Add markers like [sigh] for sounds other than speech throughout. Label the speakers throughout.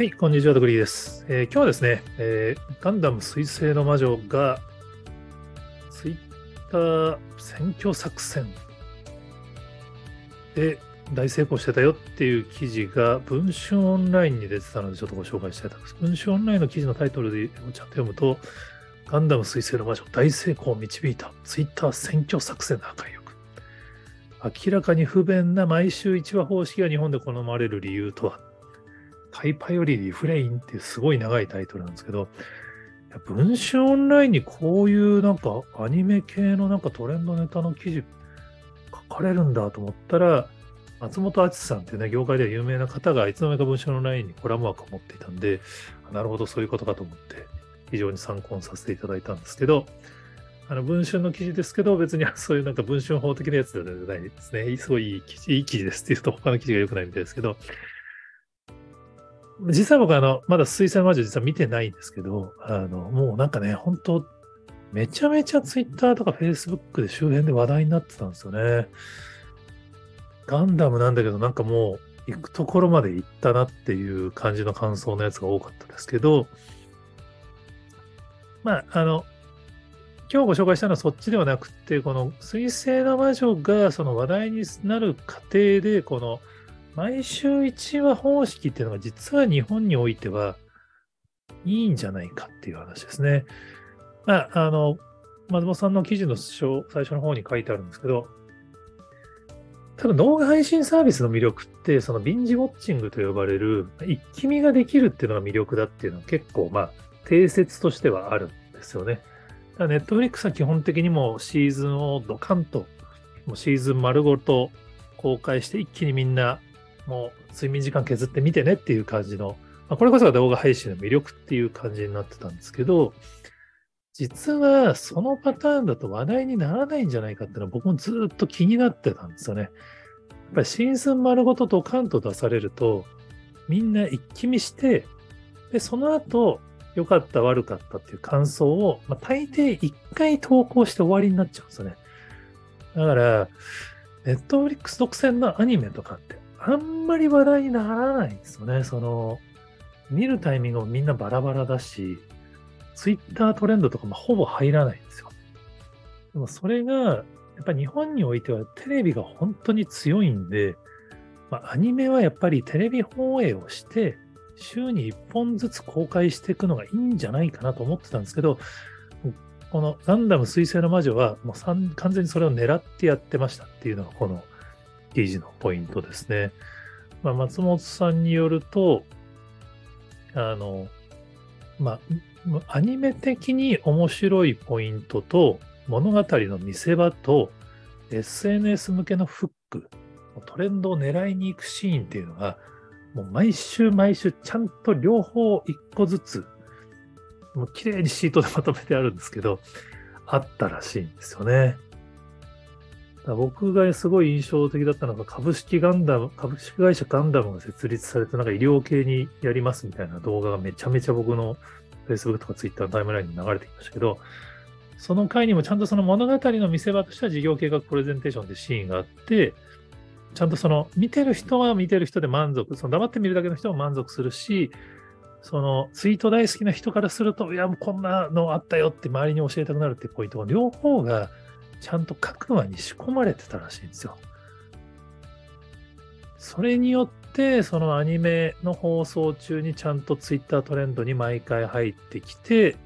Speaker 1: はい、こんにちは、ドグリーです、えー、今日はですね、えー、ガンダム彗星の魔女がツイッター選挙作戦で大成功してたよっていう記事が文春オンラインに出てたのでちょっとご紹介したいと思います。文春オンラインの記事のタイトルでちゃんと読むと、ガンダム彗星の魔女大成功を導いたツイッター選挙作戦の破壊力。明らかに不便な毎週1話方式が日本で好まれる理由とはタイパよりリフレインってすごい長いタイトルなんですけど、文春オンラインにこういうなんかアニメ系のなんかトレンドネタの記事書かれるんだと思ったら、松本敦さんっていうね、業界では有名な方がいつの間にか文春オンラインにコラム枠を持っていたんで、なるほどそういうことかと思って非常に参考にさせていただいたんですけど、あの文春の記事ですけど、別に [laughs] そういうなんか文春法的なやつではないですね。すごいいい記事いい記事ですっていうと他の記事が良くないみたいですけど、実際僕あの、まだ水星魔女実は見てないんですけど、あの、もうなんかね、本当めちゃめちゃツイッターとかフェイスブックで周辺で話題になってたんですよね。ガンダムなんだけど、なんかもう行くところまで行ったなっていう感じの感想のやつが多かったですけど、まあ、あの、今日ご紹介したのはそっちではなくて、この水星の魔女がその話題になる過程で、この毎週1話方式っていうのが実は日本においてはいいんじゃないかっていう話ですね。まあ、あの、松本さんの記事の最初の方に書いてあるんですけど、多分動画配信サービスの魅力って、そのビンジウォッチングと呼ばれる一気見ができるっていうのが魅力だっていうのは結構、まあ、定説としてはあるんですよね。ネットフリックスは基本的にもシーズンをドカンと、もうシーズン丸ごと公開して一気にみんなもう睡眠時間削ってみてねっていう感じの、まあ、これこそが動画配信の魅力っていう感じになってたんですけど、実はそのパターンだと話題にならないんじゃないかっていうのは僕もずっと気になってたんですよね。やっぱりシーズン丸ごとドカンと出されると、みんな一気見して、で、その後、良かった悪かったっていう感想を、まあ、大抵一回投稿して終わりになっちゃうんですよね。だから、ネットフリックス独占のアニメとかってあんまり話題にならないんですよね。その、見るタイミングもみんなバラバラだし、ツイッタートレンドとかもほぼ入らないんですよ。でもそれが、やっぱ日本においてはテレビが本当に強いんで、まあ、アニメはやっぱりテレビ放映をして、週に1本ずつ公開していくのがいいんじゃないかなと思ってたんですけど、このガンダム彗星の魔女はもう完全にそれを狙ってやってましたっていうのがこの記事のポイントですね。まあ、松本さんによると、あの、まあ、アニメ的に面白いポイントと、物語の見せ場と、SNS 向けのフック、トレンドを狙いに行くシーンっていうのが、もう毎週毎週ちゃんと両方一個ずつ、もう綺麗にシートでまとめてあるんですけど、あったらしいんですよね。僕がすごい印象的だったのが、株式ガンダム、株式会社ガンダムが設立されて、なんか医療系にやりますみたいな動画がめちゃめちゃ僕の Facebook とか Twitter のタイムラインに流れてきましたけど、その回にもちゃんとその物語の見せ場としては事業計画プレゼンテーションでシーンがあって、ちゃんとその見てる人は見てる人で満足、その黙って見るだけの人も満足するし、そのツイート大好きな人からすると、いや、こんなのあったよって周りに教えたくなるっていうポイントが両方がちゃんと各話に仕込まれてたらしいんですよ。それによって、そのアニメの放送中にちゃんとツイッタートレンドに毎回入ってきて、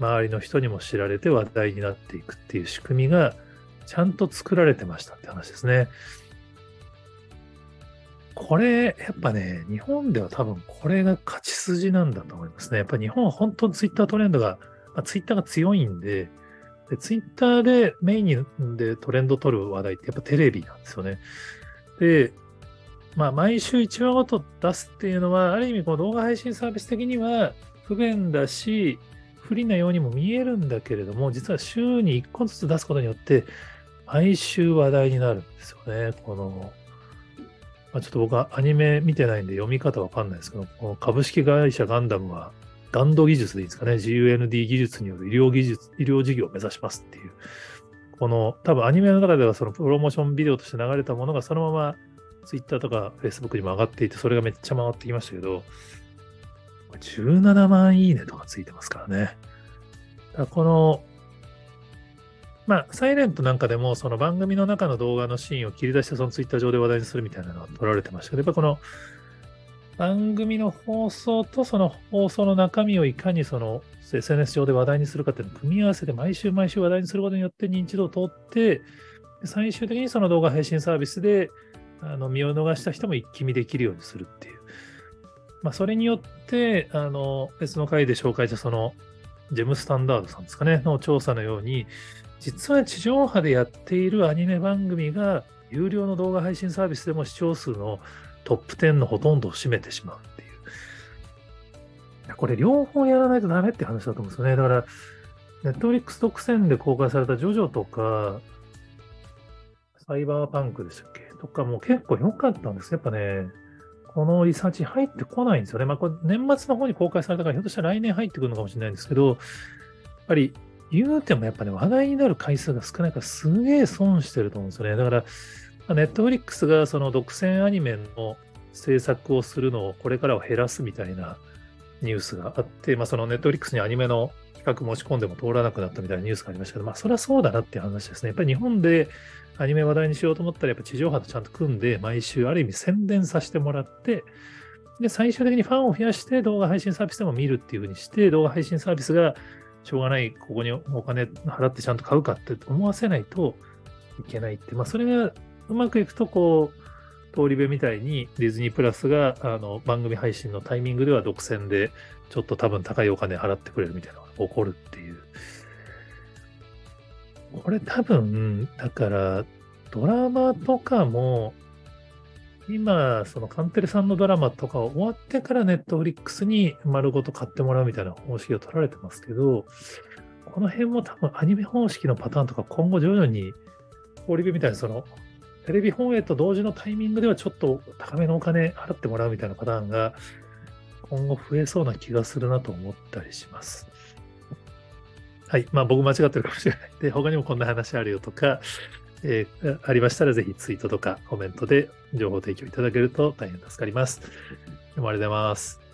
Speaker 1: 周りの人にも知られて話題になっていくっていう仕組みがちゃんと作られてましたって話ですね。これ、やっぱね、日本では多分これが勝ち筋なんだと思いますね。やっぱ日本は本当にツイッタートレンドが、まあ、ツイッターが強いんで、で、ツイッターでメインでトレンド取る話題ってやっぱテレビなんですよね。で、まあ、毎週1話ごと出すっていうのは、ある意味この動画配信サービス的には不便だし、不利なようにも見えるんだけれども、実は週に1個ずつ出すことによって、毎週話題になるんですよね。この、まあ、ちょっと僕はアニメ見てないんで読み方わかんないですけど、この株式会社ガンダムは弾道技術でいいですかね、GUND 技術による医療技術、医療事業を目指しますっていう、この多分アニメの中ではそのプロモーションビデオとして流れたものがそのまま Twitter とか Facebook にも上がっていて、それがめっちゃ回ってきましたけど、17万いいねとかついてますからね。だからこの、まあ、サイレントなんかでも、その番組の中の動画のシーンを切り出して、そのツイッター上で話題にするみたいなのが撮られてましたけど、やっぱこの番組の放送とその放送の中身をいかにその SNS 上で話題にするかっていうのを組み合わせて、毎週毎週話題にすることによって認知度を取って、最終的にその動画配信サービスであの見を逃した人も一気見できるようにするっていう。まあ、それによって、あの別の回で紹介したそのジェムスタンダードさんですかね、の調査のように、実は地上波でやっているアニメ番組が、有料の動画配信サービスでも視聴数のトップ10のほとんどを占めてしまうっていう。これ両方やらないとダメって話だと思うんですよね。だから、ネットフリックス独占で公開されたジョジョとか、サイバーパンクでしたっけ？とかも結構良かったんです。やっぱね、このリサーチ入ってこないんですよね。まあ、これ年末の方に公開されたから、ひょっとしたら来年入ってくるのかもしれないんですけど、やっぱり言うてもやっぱね、話題になる回数が少ないからすげえ損してると思うんですよね。だから、ネットフリックスがその独占アニメの制作をするのをこれからは減らすみたいなニュースがあって、まあ、そのネットフリックスにアニメの企画持ち込んでも通らなくなったみたいなニュースがありましたけど、まあ、それはそうだなっていう話ですね。やっぱり日本でアニメ話題にしようと思ったら、やっぱ地上波とちゃんと組んで、毎週ある意味宣伝させてもらって、で、最終的にファンを増やして動画配信サービスでも見るっていうふうにして、動画配信サービスがしょうがない、ここにお金払ってちゃんと買うかって思わせないといけないって、まあ、それがうまくいくと、こう、通り部みたいにディズニープラスがあの番組配信のタイミングでは独占でちょっと多分高いお金払ってくれるみたいなのが起こるっていう。これ多分、だから、ドラマとかも、今、そのカンテレさんのドラマとか終わってからネットフリックスに丸ごと買ってもらうみたいな方式を取られてますけど、この辺も多分アニメ方式のパターンとか今後徐々に、オリビみたいなそのテレビ放映と同時のタイミングではちょっと高めのお金払ってもらうみたいなパターンが今後増えそうな気がするなと思ったりします。はい。まあ僕間違ってるかもしれない。で、他にもこんな話あるよとか、えー、ありましたらぜひツイートとかコメントで情報提供いただけると大変助かります。どうもありがとうございます。